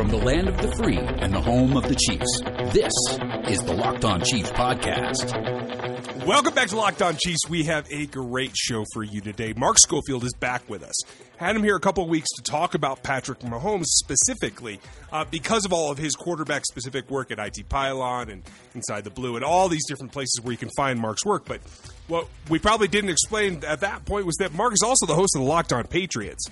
From the land of the free and the home of the Chiefs, this is the Locked On Chiefs podcast. Welcome back to Locked On Chiefs. We have a great show for you today. Mark Schofield is back with us. Had him here a couple weeks to talk about Patrick Mahomes specifically uh, because of all of his quarterback specific work at IT Pylon and Inside the Blue and all these different places where you can find Mark's work. But what we probably didn't explain at that point was that Mark is also the host of the Locked On Patriots.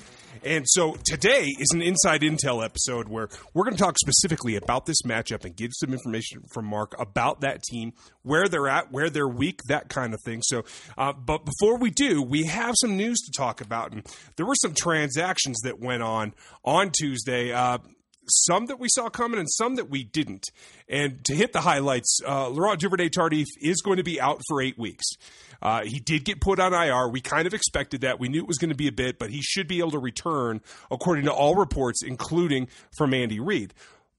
And so today is an inside intel episode where we're going to talk specifically about this matchup and give some information from Mark about that team, where they're at, where they're weak, that kind of thing. So, uh, but before we do, we have some news to talk about. And there were some transactions that went on on Tuesday. Uh, some that we saw coming and some that we didn't. And to hit the highlights, uh, Laurent Duvernay Tardif is going to be out for eight weeks. Uh, he did get put on IR. We kind of expected that. We knew it was going to be a bit, but he should be able to return, according to all reports, including from Andy Reid.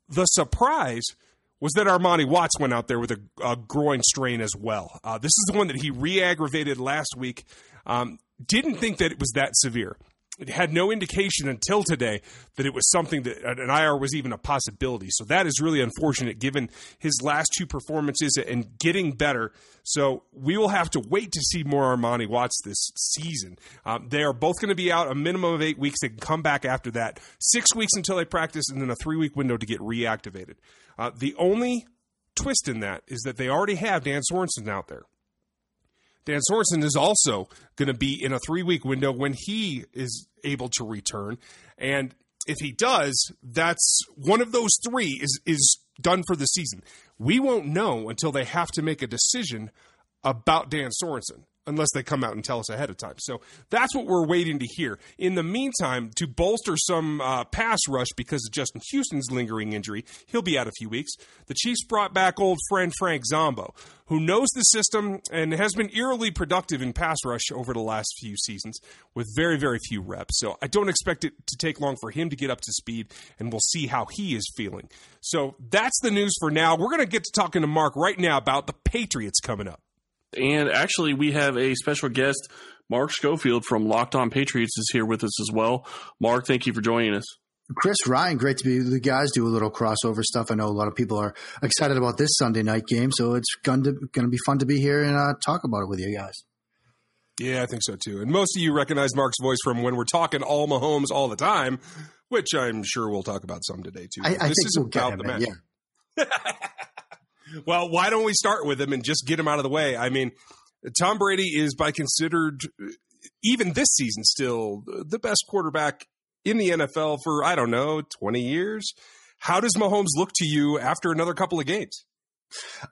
The surprise was that Armani Watts went out there with a, a groin strain as well. Uh, this is the one that he re aggravated last week. Um, didn't think that it was that severe it had no indication until today that it was something that an IR was even a possibility. So that is really unfortunate given his last two performances and getting better. So we will have to wait to see more Armani Watts this season. Um, they are both going to be out a minimum of eight weeks. They can come back after that. Six weeks until they practice, and then a three week window to get reactivated. Uh, the only twist in that is that they already have Dan Sorensen out there. Dan Sorensen is also going to be in a three week window when he is able to return. And if he does, that's one of those three is is done for the season. We won't know until they have to make a decision about Dan Sorensen unless they come out and tell us ahead of time. So that's what we're waiting to hear. In the meantime, to bolster some uh, pass rush because of Justin Houston's lingering injury, he'll be out a few weeks. The Chiefs brought back old friend Frank Zombo, who knows the system and has been eerily productive in pass rush over the last few seasons with very, very few reps. So I don't expect it to take long for him to get up to speed, and we'll see how he is feeling. So that's the news for now. We're going to get to talking to Mark right now about the Patriots coming up. And actually, we have a special guest, Mark Schofield from Locked On Patriots, is here with us as well. Mark, thank you for joining us. Chris Ryan, great to be the guys do a little crossover stuff. I know a lot of people are excited about this Sunday night game, so it's going to going to be fun to be here and uh, talk about it with you guys. Yeah, I think so too. And most of you recognize Mark's voice from when we're talking all Mahomes all the time, which I'm sure we'll talk about some today too. I, I this is we'll about the match. Yeah. well, why don't we start with him and just get him out of the way? I mean, Tom Brady is by considered even this season still the best quarterback in the NFL for I don't know 20 years. How does Mahomes look to you after another couple of games?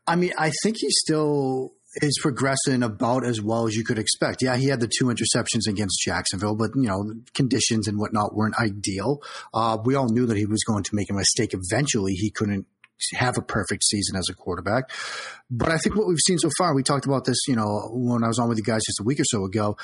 I mean, I think he still is progressing about as well as you could expect. Yeah, he had the two interceptions against Jacksonville, but you know conditions and whatnot weren't ideal. Uh, we all knew that he was going to make a mistake eventually. He couldn't have a perfect season as a quarterback. But I think what we've seen so far, we talked about this, you know, when I was on with you guys just a week or so ago.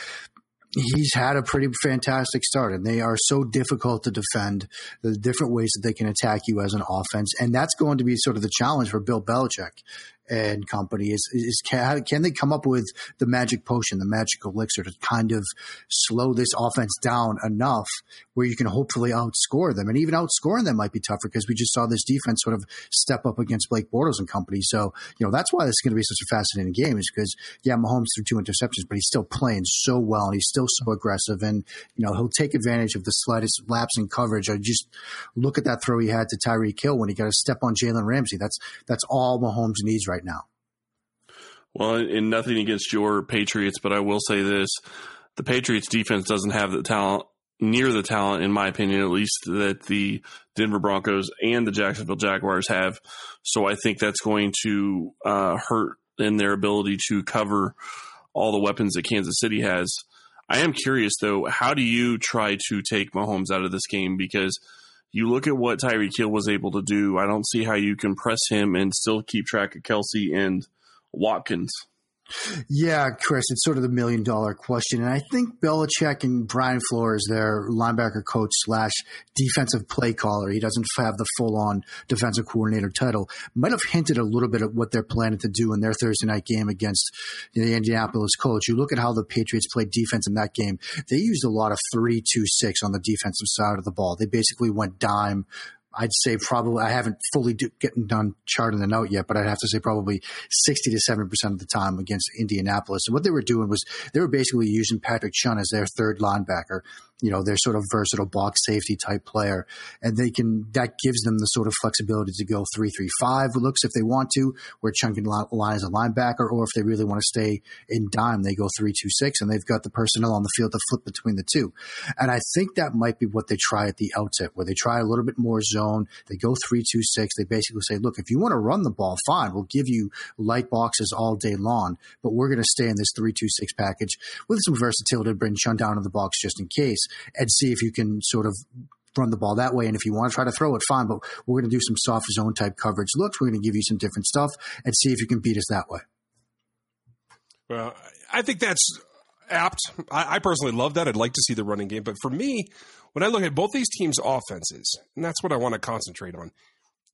He's had a pretty fantastic start, and they are so difficult to defend. The different ways that they can attack you as an offense, and that's going to be sort of the challenge for Bill Belichick and company is, is can, can, they come up with the magic potion, the magic elixir to kind of slow this offense down enough where you can hopefully outscore them and even outscoring them might be tougher because we just saw this defense sort of step up against Blake Bortles and company. So, you know, that's why this is going to be such a fascinating game is because, yeah, Mahomes threw two interceptions, but he's still playing so well and he's still so aggressive and, you know, he'll take advantage of the slightest lapse in coverage. I just look at that throw he had to Tyreek Hill when he got a step on Jalen Ramsey. That's, that's all Mahomes needs right now. Well, and nothing against your Patriots, but I will say this: the Patriots defense doesn't have the talent near the talent, in my opinion, at least that the Denver Broncos and the Jacksonville Jaguars have. So I think that's going to uh, hurt in their ability to cover all the weapons that Kansas City has. I am curious though, how do you try to take Mahomes out of this game? Because you look at what Tyreek Hill was able to do. I don't see how you can press him and still keep track of Kelce and Watkins. Yeah, Chris, it's sort of the million dollar question. And I think Belichick and Brian Flores, their linebacker coach slash defensive play caller, he doesn't have the full on defensive coordinator title, might have hinted a little bit at what they're planning to do in their Thursday night game against the Indianapolis Colts. You look at how the Patriots played defense in that game, they used a lot of 3 2 6 on the defensive side of the ball. They basically went dime I'd say probably I haven't fully do, getting done charting the note yet, but I'd have to say probably sixty to seventy percent of the time against Indianapolis. And what they were doing was they were basically using Patrick Chung as their third linebacker you know, they're sort of versatile box safety type player. And they can, that gives them the sort of flexibility to go three, three, five looks if they want to, where Chung can line as a linebacker, or if they really want to stay in dime, they go three, two, six, and they've got the personnel on the field to flip between the two. And I think that might be what they try at the outset, where they try a little bit more zone. They go three, two, six. They basically say, look, if you want to run the ball, fine. We'll give you light boxes all day long, but we're going to stay in this three, two, six package with some versatility to bring Chung down in the box just in case and see if you can sort of run the ball that way. And if you want to try to throw it, fine. But we're going to do some soft zone type coverage looks. We're going to give you some different stuff and see if you can beat us that way. Well, I think that's apt. I, I personally love that. I'd like to see the running game. But for me, when I look at both these teams' offenses, and that's what I want to concentrate on,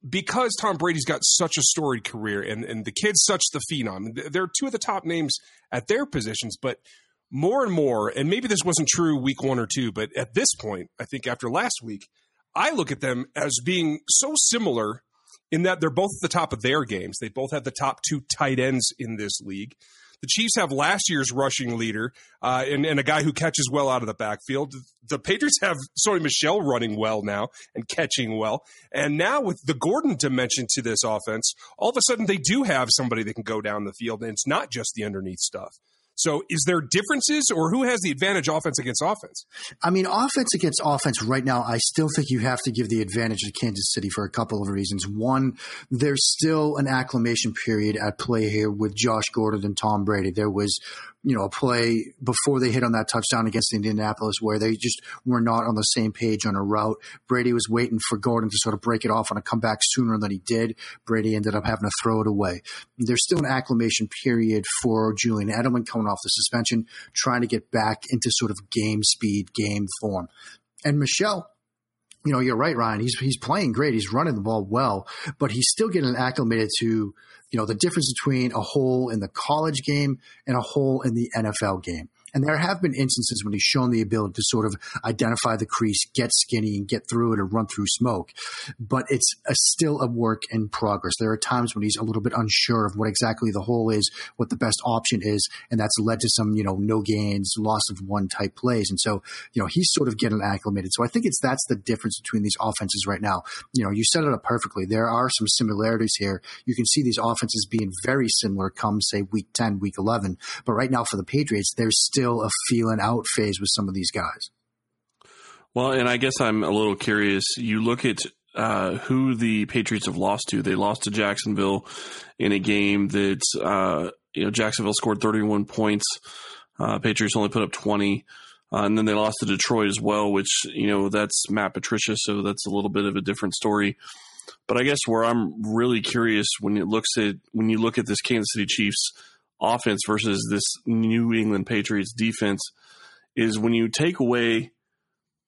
because Tom Brady's got such a storied career and, and the kid's such the phenom, they're two of the top names at their positions, but – more and more, and maybe this wasn't true week one or two, but at this point, I think after last week, I look at them as being so similar in that they're both at the top of their games. They both have the top two tight ends in this league. The Chiefs have last year's rushing leader uh, and, and, a guy who catches well out of the backfield. The Patriots have Sony Michel running well now and catching well. And now with the Gordon dimension to this offense, all of a sudden they do have somebody that can go down the field, and it's not just the underneath stuff. So is there differences or who has the advantage offense against offense? I mean, offense against offense right now, I still think you have to give the advantage to Kansas City for a couple of reasons. One, there's still an acclimation period at play here with Josh Gordon and Tom Brady. There was you know, a play before they hit on that touchdown against Indianapolis where they just were not on the same page on a route. Brady was waiting for Gordon to sort of break it off on a comeback sooner than he did. Brady ended up having to throw it away. There's still an acclimation period for Julian Edelman coming off the suspension, trying to get back into sort of game speed, game form. And Michel, you know, you're right, Ryan. He's he's playing great. He's running the ball well, but he's still getting acclimated to you know, the difference between a hole in the college game and a hole in the NFL game. And there have been instances when he's shown the ability to sort of identify the crease, get skinny, and get through it or run through smoke. But it's a, still a work in progress. There are times when he's a little bit unsure of what exactly the hole is, what the best option is, and that's led to some, you know, no gains, loss of one type plays. And so, you know, he's sort of getting acclimated. So I think it's that's the difference between these offenses right now. You know, you set it up perfectly. There are some similarities here. You can see these offenses being very similar come, say, week 10, week 11. But right now for the Patriots, there's still still a feeling out phase with some of these guys. Well, and I guess I'm a little curious. You look at uh, who the Patriots have lost to. They lost to Jacksonville in a game that uh, you know Jacksonville scored 31 points. Uh, Patriots only put up 20. Uh, and then they lost to Detroit as well, which you know that's Matt Patricia, so that's a little bit of a different story. But I guess where I'm really curious when it looks at when you look at this Kansas City Chiefs offense versus this New England Patriots defense is when you take away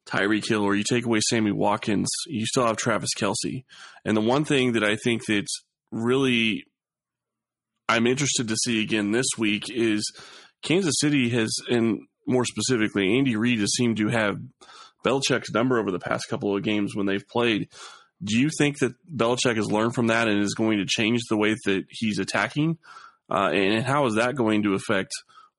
Tyreek Hill or you take away Sammy Watkins, you still have Travis Kelce. And the one thing that I think that's really I'm interested to see again this week is Kansas City has, and more specifically, Andy Reid has seemed to have Belichick's number over the past couple of games when they've played. Do you think that Belichick has learned from that and is going to change the way that he's attacking? Uh, and how is that going to affect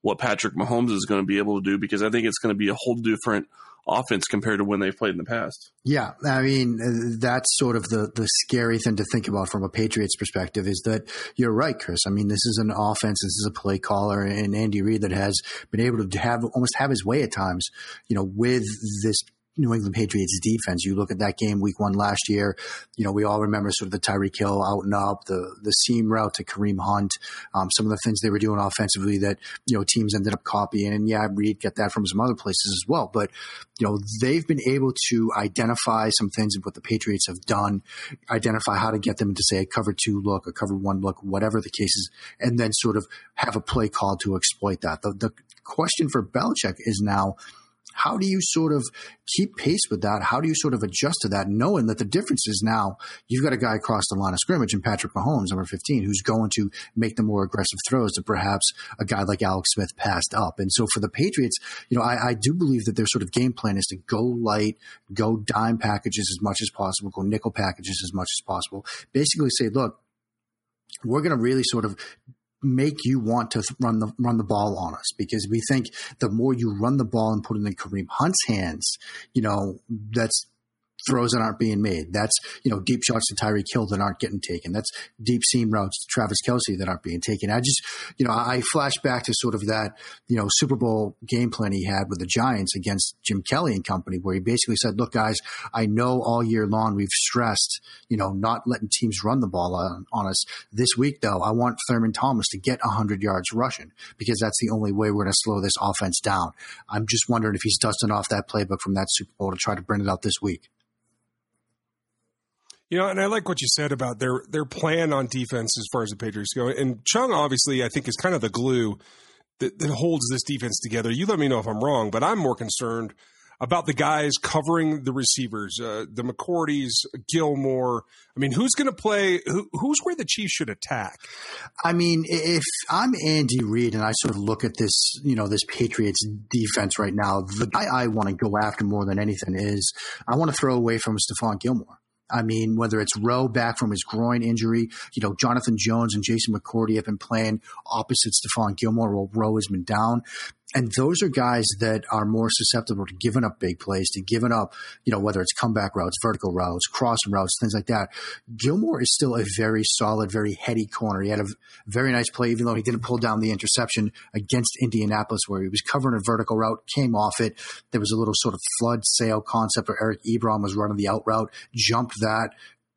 what Patrick Mahomes is going to be able to do? Because I think it's going to be a whole different offense compared to when they've played in the past. Yeah, I mean uh, that's sort of the the scary thing to think about from a Patriots perspective is that you're right, Chris. I mean this is an offense, this is a play caller, and Andy Reid that has been able to have almost have his way at times, you know, with this New England Patriots defense. You look at that game week one last year, you know, we all remember sort of the Tyreek Hill out and up, the, the seam route to Kareem Hunt, um, some of the things they were doing offensively that, you know, teams ended up copying. And yeah, Reid get that from some other places as well. But, you know, they've been able to identify some things of what the Patriots have done, identify how to get them into say a cover two look, a cover one look, whatever the case is, and then sort of have a play call to exploit that. The, the question for Belichick is now, how do you sort of keep pace with that? How do you sort of adjust to that, knowing that the difference is now you've got a guy across the line of scrimmage and Patrick Mahomes, number 15, who's going to make the more aggressive throws that perhaps a guy like Alex Smith passed up. And so for the Patriots, you know, I, I do believe that their sort of game plan is to go light, go dime packages as much as possible, go nickel packages as much as possible. Basically say, look, we're going to really sort of make you want to run the run the ball on us. Because we think the more you run the ball and put it in Kareem Hunt's hands, you know, that's throws that aren't being made. That's, you know, deep shots to Tyreek Hill that aren't getting taken. That's deep seam routes to Travis Kelce that aren't being taken. I just, you know, I flash back to sort of that, you know, Super Bowl game plan he had with the Giants against Jim Kelly and company, where he basically said, look, guys, I know all year long we've stressed, you know, not letting teams run the ball on, on us. This week, though, I want Thurman Thomas to get 100 yards rushing because that's the only way we're going to slow this offense down. I'm just wondering if he's dusting off that playbook from that Super Bowl to try to bring it out this week. You know, and I like what you said about their their plan on defense as far as the Patriots go. And Chung, obviously, I think is kind of the glue that, that holds this defense together. You let me know if I'm wrong, but I'm more concerned about the guys covering the receivers, uh, the McCourties, Gilmore. I mean, who's going to play? Who, who's where the Chiefs should attack? I mean, if I'm Andy Reid and I sort of look at this, you know, this Patriots defense right now, the guy I want to go after more than anything is I want to throw away from Stephon Gilmore. I mean, whether it's Rowe back from his groin injury, you know, Jonathan Jones and Jason McCourty have been playing opposite Stephon Gilmore while Rowe has been down and those are guys that are more susceptible to giving up big plays, to giving up, you know, whether it's comeback routes, vertical routes, crossing routes, things like that. Gilmore is still a very solid, very heady corner. He had a very nice play, even though he didn't pull down the interception against Indianapolis, where he was covering a vertical route, came off it. There was a little sort of flood sail concept where Eric Ebron was running the out route, jumped that,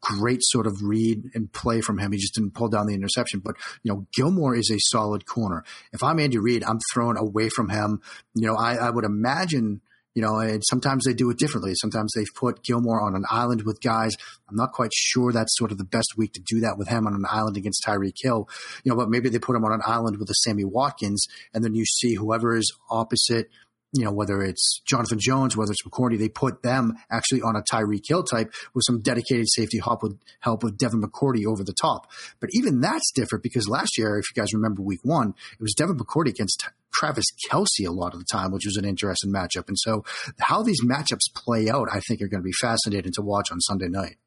great sort of read and play from him. He just didn't pull down the interception. But, you know, Gilmore is a solid corner. If I'm Andy Reid, I'm thrown away from him. You know, I, I would imagine – you know, and sometimes they do it differently. Sometimes they've put Gilmore on an island with guys. I'm not quite sure that's sort of the best week to do that with him on an island against Tyreek Hill. You know, but maybe they put him on an island with a Sammy Watkins, and then you see whoever is opposite you know, whether it's Jonathan Jones, whether it's McCourty, they put them actually on a Tyreek Hill type with some dedicated safety help with help with Devin McCourty over the top. But even that's different because last year, if you guys remember week one, it was Devin McCourty against Travis Kelce a lot of the time, which was an interesting matchup. And so how these matchups play out, I think are going to be fascinating to watch on Sunday night.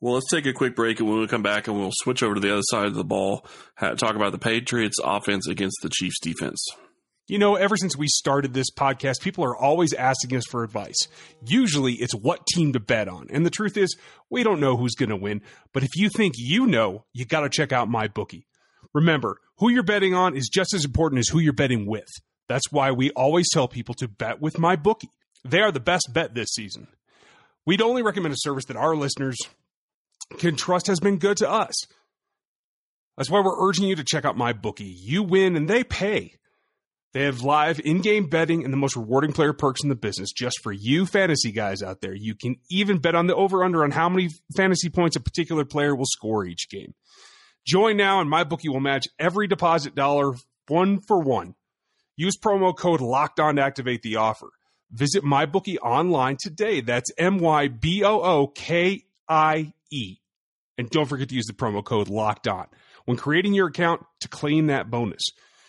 Well, let's take a quick break, and when we come back, and we'll switch over to the other side of the ball, talk about the Patriots' offense against the Chiefs' defense. You know, ever since we started this podcast, people are always asking us for advice. Usually it's what team to bet on. And the truth is, we don't know who's going to win. But if you think you know, you got to check out my bookie. Remember, who you're betting on is just as important as who you're betting with. That's why we always tell people to bet with my bookie. They are the best bet this season. We'd only recommend a service that our listeners can trust has been good to us. That's why we're urging you to check out my bookie. You win and they pay. They have live in game betting and the most rewarding player perks in the business just for you fantasy guys out there. You can even bet on the over under on how many fantasy points a particular player will score each game. Join now and my bookie will match every deposit dollar one for one. Use promo code locked on to activate the offer. Visit my bookie online today. That's M Y B O O K I E. And don't forget to use the promo code locked on when creating your account to claim that bonus.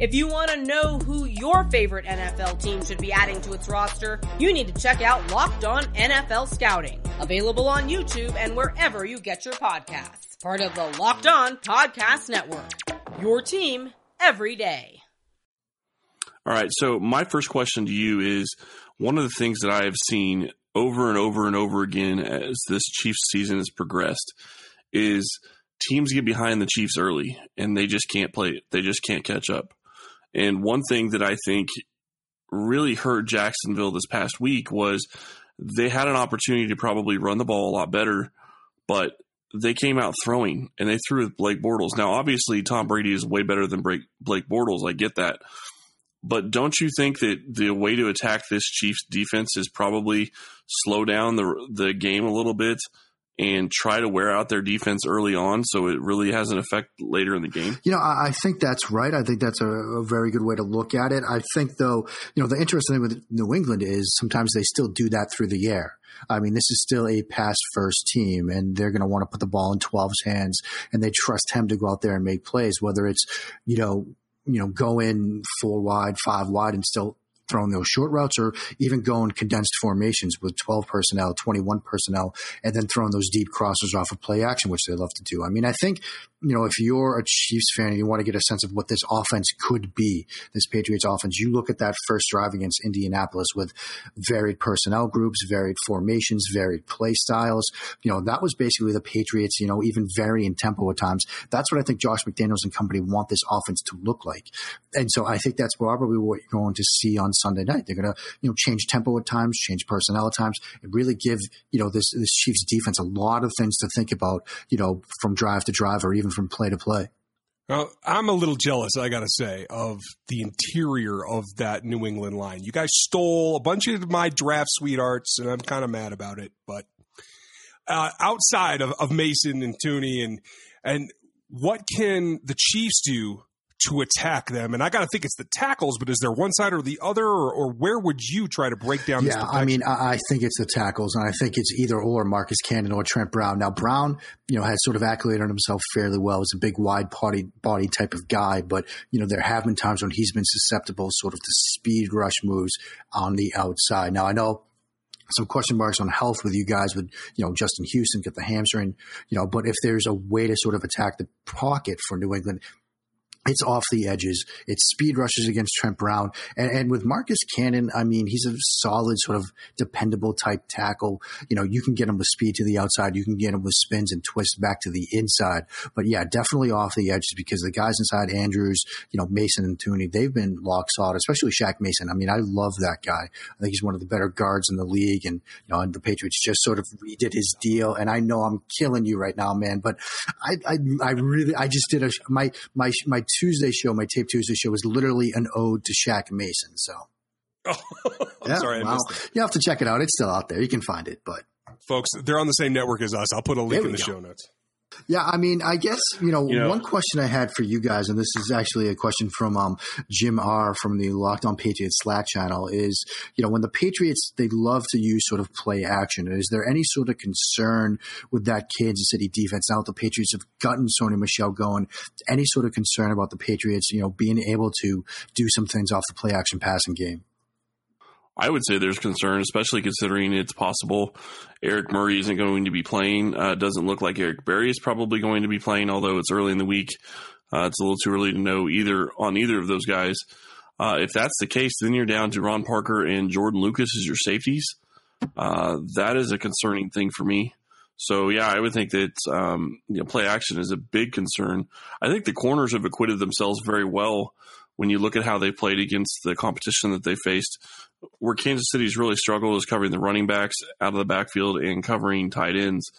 If you want to know who your favorite NFL team should be adding to its roster, you need to check out Locked On NFL Scouting, available on YouTube and wherever you get your podcasts. Part of the Locked On Podcast Network. Your team every day. All right. So, my first question to you is one of the things that I have seen over and over and over again as this Chiefs season has progressed is teams get behind the Chiefs early and they just can't play, they just can't catch up. And one thing that I think really hurt Jacksonville this past week was they had an opportunity to probably run the ball a lot better, but they came out throwing and they threw with Blake Bortles. Now, obviously, Tom Brady is way better than Blake Bortles. I get that. But don't you think that the way to attack this Chiefs defense is probably slow down the the game a little bit and try to wear out their defense early on so it really has an effect later in the game? You know, I, I think that's right. I think that's a, a, very good way to look at it. I think, though, you know, the interesting thing with New England is sometimes they still do that through the air. I mean, this is still a pass first team, and they're going to want to put the ball in 12's hands, and they trust him to go out there and make plays, whether it's, you know, you know, go in four wide, five wide, and still throwing those short routes or even going condensed formations with 12 personnel, 21 personnel, and then throwing those deep crossers off of play action, which they love to do. I mean, I think, you know, if you're a Chiefs fan and you want to get a sense of what this offense could be, this Patriots offense, you look at that first drive against Indianapolis with varied personnel groups, varied formations, varied play styles. You know, that was basically the Patriots, you know, even varying tempo at times. That's what I think Josh McDaniels and company want this offense to look like. And so I think that's probably what you're going to see on Sunday night. They're going to, you know, change tempo at times, change personnel at times, and really give, you know, this, this Chiefs defense a lot of things to think about, you know, from drive to drive or even from play to play. Well, I'm a little jealous, I got to say, of the interior of that New England line. You guys stole a bunch of my draft sweethearts, and I'm kind of mad about it. But uh, outside of, of Mason and Thuney, and and what can the Chiefs do to attack them. And I got to think it's the tackles, but is there one side or the other, or, or where would you try to break down? This? Yeah, I mean, I, I, think it's the tackles, and I think it's either or Marcus Cannon or Trent Brown. Now, Brown, you know, has sort of accoladed himself fairly well as a big, wide body body type of guy, but you know, there have been times when he's been susceptible, sort of to speed rush moves on the outside. Now, I know some question marks on health with you guys with, you know, Justin Houston get the hamstring, you know, but if there's a way to sort of attack the pocket for New England, it's off the edges. It's speed rushes against Trent Brown. And, and, with Marcus Cannon, I mean, he's a solid, sort of dependable type tackle. You know, you can get him with speed to the outside. You can get him with spins and twists back to the inside. But yeah, definitely off the edges because the guys inside Andrews, you know, Mason and Thuney, they've been lock solid, especially Shaq Mason. I mean, I love that guy. I think he's one of the better guards in the league. And, you know, and the Patriots just sort of redid his deal. And I know I'm killing you right now, man, but I, I, I really, I just did a, my, my, my Tuesday show, my Tape Tuesday show, was literally an ode to Shaq Mason. So, oh, yeah, sorry, well, you have to check it out. It's still out there. You can find it, but folks, they're on the same network as us. I'll put a link in the go. show notes. Yeah, I mean, I guess you know, you know, one question I had for you guys, and this is actually a question from um, Jim R from the Locked On Patriots Slack channel, is you know when the Patriots they love to use sort of play action. Is there any sort of concern with that Kansas City defense now that the Patriots have gotten Sony Michel going? Any sort of concern about the Patriots, you know, being able to do some things off the play action passing game? I would say there's concern, especially considering it's possible Eric Murray isn't going to be playing. Uh, doesn't look like Eric Berry is probably going to be playing, although it's early in the week. Uh, it's a little too early to know either on either of those guys. Uh, if that's the case, then you're down to Ron Parker and Jordan Lucas as your safeties. Uh, that is a concerning thing for me. So yeah, I would think that um, you know, play action is a big concern. I think the corners have acquitted themselves very well when you look at how they played against the competition that they faced where Kansas City's really struggled is covering the running backs out of the backfield and covering tight ends.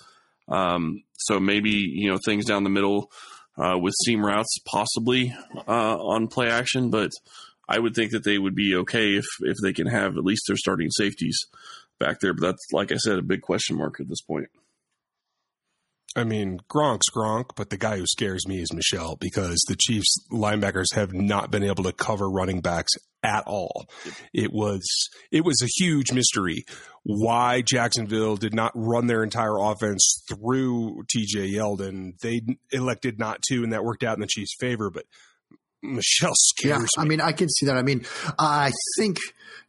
Um, so maybe you know things down the middle uh, with seam routes possibly uh, on play action, but I would think that they would be okay if if they can have at least their starting safeties back there. But that's like I said, a big question mark at this point. I mean, Gronk's Gronk, but the guy who scares me is Michel because the Chiefs linebackers have not been able to cover running backs at all. It was it was a huge mystery why Jacksonville did not run their entire offense through TJ Yeldon. They elected not to, and that worked out in the Chiefs' favor. But Michel scares yeah, me. I mean, I can see that. I mean, I think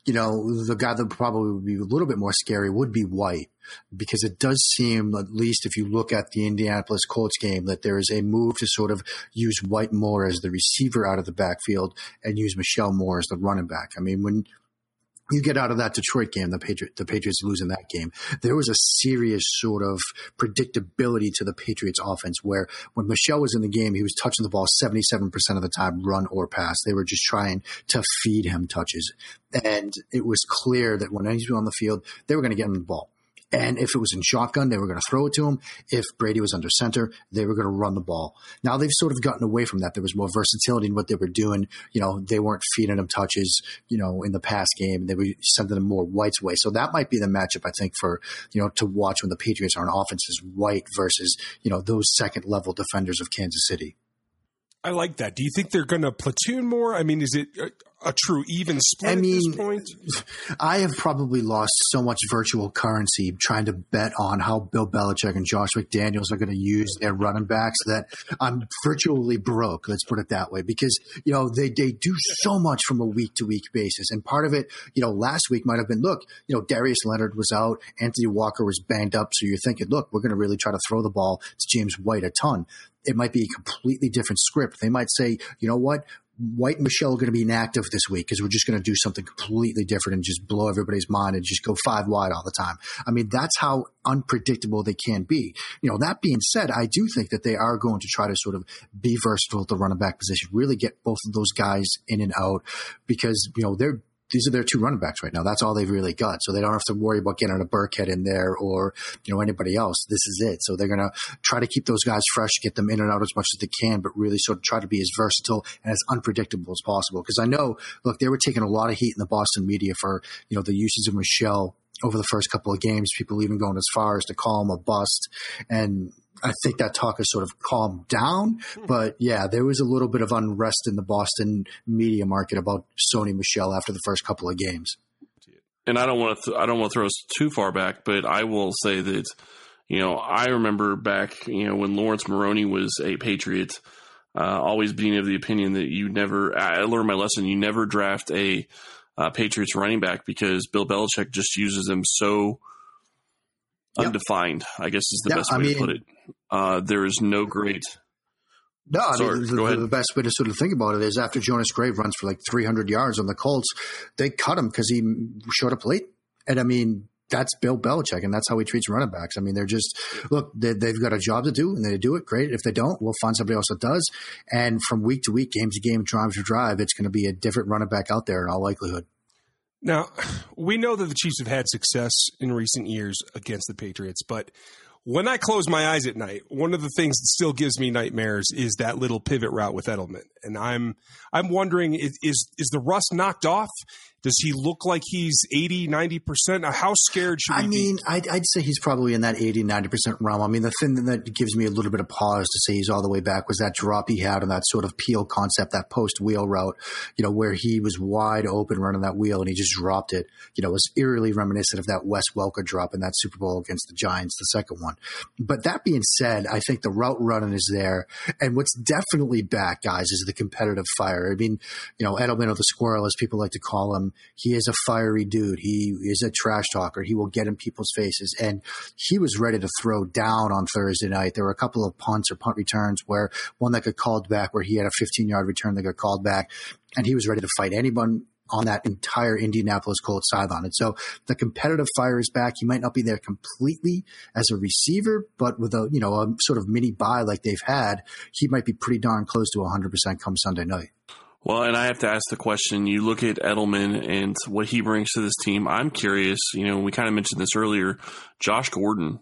you know the guy that probably would be a little bit more scary would be White because it does seem, at least if you look at the Indianapolis Colts game, that there is a move to sort of use White more as the receiver out of the backfield and use Michel Moore as the running back. I mean, when you get out of that Detroit game, the Patriot, the Patriots losing that game. There was a serious sort of predictability to the Patriots offense where when Michel was in the game, he was touching the ball 77% of the time, run or pass. They were just trying to feed him touches. And it was clear that when he was on the field, they were going to get him the ball. And if it was in shotgun, they were going to throw it to him. If Brady was under center, they were going to run the ball. Now they've sort of gotten away from that. There was more versatility in what they were doing. You know, they weren't feeding him touches, you know, in the past game. They were sending them more White's way. So that might be the matchup, I think, for, you know, to watch when the Patriots are on offense is White versus, you know, those second level defenders of Kansas City. I like that. Do you think they're going to platoon more? I mean, is it a, a true even split I mean, at this point? I have probably lost so much virtual currency trying to bet on how Bill Belichick and Josh McDaniels are going to use their running backs that I'm virtually broke. Let's put it that way, because you know they they do so much from a week to week basis, and part of it, you know, last week might have been look, you know, Darius Leonard was out, Anthony Walker was banged up, so you're thinking, look, we're going to really try to throw the ball to James White a ton it might be a completely different script. They might say, you know what? White and Michel are going to be inactive this week because we're just going to do something completely different and just blow everybody's mind and just go five wide all the time. I mean, that's how unpredictable they can be. You know, that being said, I do think that they are going to try to sort of be versatile at the running back position, really get both of those guys in and out because, you know, they're these are their two running backs right now. That's all they've really got. So they don't have to worry about getting a Burkhead in there or, you know, anybody else. This is it. So they're going to try to keep those guys fresh, get them in and out as much as they can, but really sort of try to be as versatile and as unpredictable as possible. Cause I know, look, they were taking a lot of heat in the Boston media for, you know, the usage of Michel over the first couple of games, people even going as far as to call him a bust. And I think that talk has sort of calmed down. But yeah, there was a little bit of unrest in the Boston media market about Sony Michel after the first couple of games. And I don't want to th- I don't want to throw us too far back, but I will say that you know I remember back you know when Laurence Maroney was a Patriot, uh, always being of the opinion that you never I learned my lesson. You never draft a uh, Patriots running back because Bill Belichick just uses them so Yep. undefined. I guess is the best I way mean- to put it. Uh, there is no great. No, I Sorry, mean, the, the best way to sort of think about it is after Jonas Gray runs for like 300 yards on the Colts, they cut him because he showed up late. And I mean, that's Bill Belichick, and that's how he treats running backs. I mean, they're just look, they, they've got a job to do, and they do it great. If they don't, we'll find somebody else that does. And from week to week, game to game, drive to drive, it's going to be a different running back out there in all likelihood. Now, we know that the Chiefs have had success in recent years against the Patriots, but when I close my eyes at night, one of the things that still gives me nightmares is that little pivot route with Edelman. And I'm I'm wondering is is, is the rust knocked off? Does he look like he's 80, 90%? How scared should I mean. I'd, I'd say he's probably in that 80, 90% realm. I mean, the thing that gives me a little bit of pause to say he's all the way back was that drop he had on that sort of peel concept, that post wheel route, you know, where he was wide open running that wheel and he just dropped it. You know, it was eerily reminiscent of that Wes Welker drop in that Super Bowl against the Giants, the second one. But that being said, I think the route running is there. And what's definitely back, guys, is the competitive fire. I mean, you know, Edelman or the squirrel, as people like to call him, he is a fiery dude. He is a trash talker. He will get in people's faces. And he was ready to throw down on Thursday night. There were a couple of punts or punt returns where one that got called back, where he had a 15 yard return that got called back, and he was ready to fight anyone on that entire Indianapolis Colts sideline. And so the competitive fire is back. He might not be there completely as a receiver, but with a, you know, a sort of mini buy like they've had, he might be pretty darn close to 100% come Sunday night. Well, and I have to ask the question. You look at Edelman and what he brings to this team. I'm curious. You know, we kind of mentioned this earlier. Josh Gordon,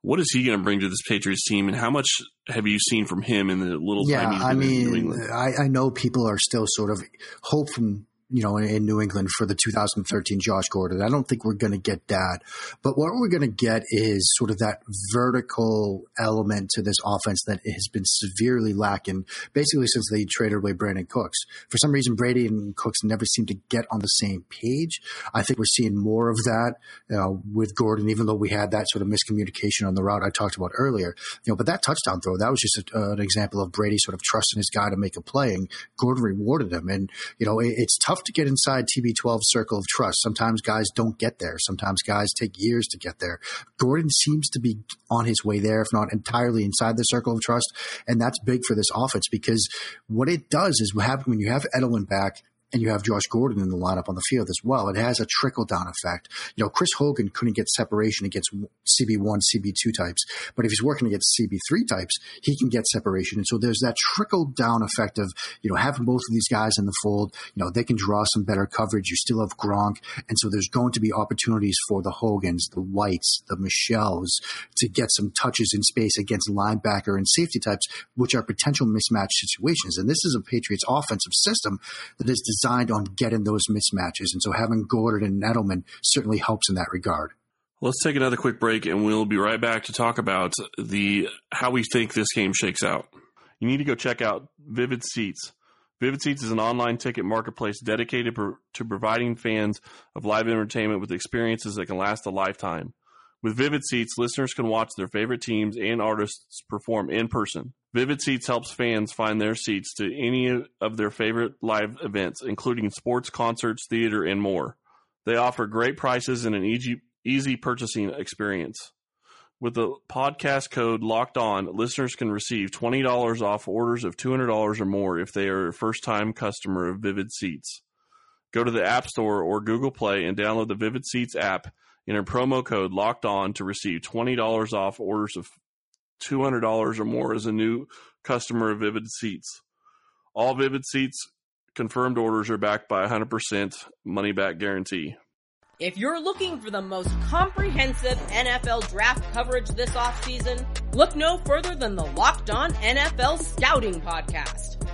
what is he going to bring to this Patriots team, and how much have you seen from him in the little Yeah, time he's I been in New mean, England? I, I know people are still sort of hoping you know, in, New England for the 2013 Josh Gordon. I don't think we're going to get that. But what we're going to get is sort of that vertical element to this offense that has been severely lacking basically since they traded away Brandin Cooks. For some reason, Brady and Cooks never seem to get on the same page. I think we're seeing more of that uh, with Gordon, even though we had that sort of miscommunication on the route I talked about earlier. You know, but that touchdown throw, that was just a, uh, an example of Brady sort of trusting his guy to make a play, and Gordon rewarded him. And, you know, it, it's tough to get inside TB12's circle of trust. Sometimes guys don't get there. Sometimes guys take years to get there. Gordon seems to be on his way there, if not entirely inside the circle of trust. And that's big for this offense because what it does is what happens when you have Edelman back, and you have Josh Gordon in the lineup on the field as well. It has a trickle down effect. You know, Chris Hogan couldn't get separation against CB1, CB2 types, but if he's working against CB3 types, he can get separation. And so there's that trickle down effect of, you know, having both of these guys in the fold, you know, they can draw some better coverage. You still have Gronk. And so there's going to be opportunities for the Hogans, the Whites, the Michels to get some touches in space against linebacker and safety types, which are potential mismatch situations. And this is a Patriots offensive system that is designed on getting those mismatches. And so having Gordon and Edelman certainly helps in that regard. Let's take another quick break and we'll be right back to talk about the how we think this game shakes out. You need to go check out Vivid Seats. Vivid Seats is an online ticket marketplace dedicated to providing fans of live entertainment with experiences that can last a lifetime. With Vivid Seats, listeners can watch their favorite teams and artists perform in person. Vivid Seats helps fans find their seats to any of their favorite live events, including sports, concerts, theater, and more. They offer great prices and an easy, easy purchasing experience. With the podcast code locked on, listeners can receive $20 off orders of $200 or more if they are a first time customer of Vivid Seats. Go to the App Store or Google Play and download the Vivid Seats app. Enter promo code locked on to receive $20 off orders of $200 or more as a new customer of Vivid Seats. All Vivid Seats confirmed orders are backed by 100% money back guarantee. If you're looking for the most comprehensive NFL draft coverage this offseason, look no further than the Locked On NFL Scouting Podcast.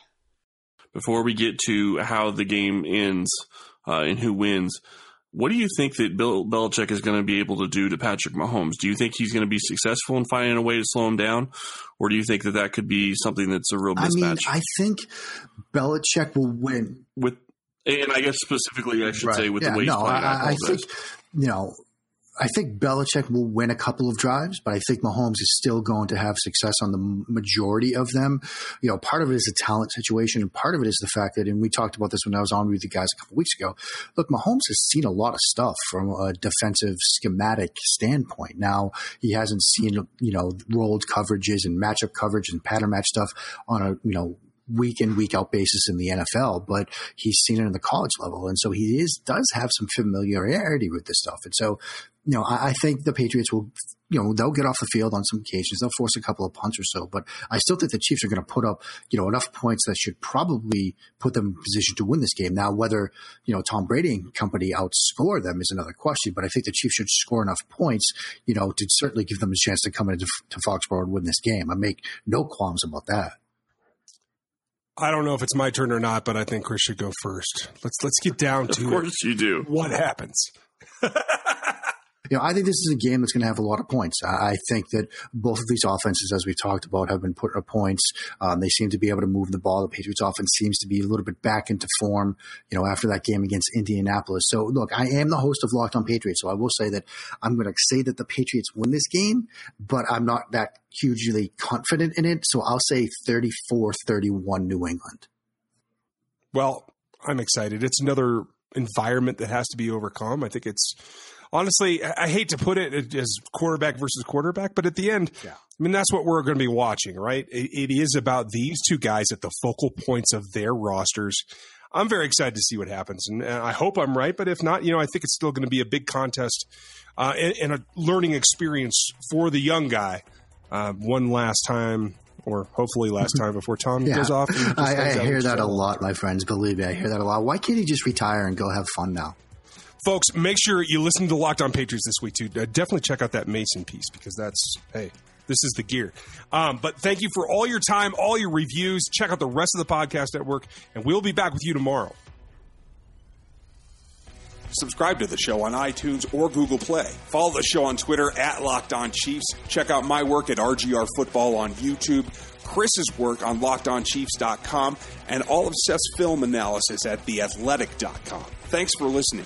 before we get to how the game ends uh, and who wins, what do you think that Bill Belichick is going to be able to do to Patrick Mahomes? Do you think he's going to be successful in finding a way to slow him down, or do you think that that could be something that's a real mismatch? I mean, I think Belichick will win with, and I guess specifically, I should right. say with yeah, the way no, he's playing. I, I think you know I think Belichick will win a couple of drives, but I think Mahomes is still going to have success on the majority of them. You know, part of it is a talent situation, and part of it is the fact that, and we talked about this when I was on with you guys a couple weeks ago. Look, Mahomes has seen a lot of stuff from a defensive schematic standpoint. Now he hasn't seen, you know, rolled coverages and matchup coverage and pattern match stuff on a, you know, week in week out basis in the NFL, but he's seen it in the college level, and so he is does have some familiarity with this stuff. And so, you know, I, I think the Patriots will, you know, they'll get off the field on some occasions. They'll force a couple of punts or so, but I still think the Chiefs are going to put up, you know, enough points that should probably put them in position to win this game. Now, whether you know Tom Brady and company outscore them is another question, but I think the Chiefs should score enough points, you know, to certainly give them a chance to come into to Foxborough and win this game. I make no qualms about that. I don't know if it's my turn or not, but I think Chris should go first. Let's let's get down to of course you do. What happens? you know, I think this is a game that's going to have a lot of points. I think that both of these offenses, as we talked about, have been putting up points. Um, they seem to be able to move the ball. The Patriots offense seems to be a little bit back into form, you know, after that game against Indianapolis. So look, I am the host of Locked on Patriots, so I will say that I'm going to say that the Patriots win this game, but I'm not that hugely confident in it. So I'll say 34-31 New England. Well, I'm excited. It's another environment that has to be overcome. I think it's honestly, I hate to put it as quarterback versus quarterback, but at the end, yeah. I mean, that's what we're going to be watching, right? It, it is about these two guys at the focal points of their rosters. I'm very excited to see what happens, and, and I hope I'm right. But if not, you know, I think it's still going to be a big contest uh, and, and, a learning experience for the young guy. Uh, one last time, or hopefully last time before Tom yeah. goes off. I, I hear that a lot, my friends. Believe me, I hear that a lot. Why can't he just retire and go have fun now? Folks, make sure you listen to Locked On Patriots this week too. Uh, definitely check out that Mason piece because that's hey, this is the gear. Um, but thank you for all your time, all your reviews. Check out the rest of the podcast network, and we'll be back with you tomorrow. Subscribe to the show on iTunes or Google Play. Follow the show on Twitter at Locked On Chiefs. Check out my work at RGR Football on YouTube, Chris's work on LockedOnChiefs.com, and all of Seth's film analysis at TheAthletic.com. Thanks for listening.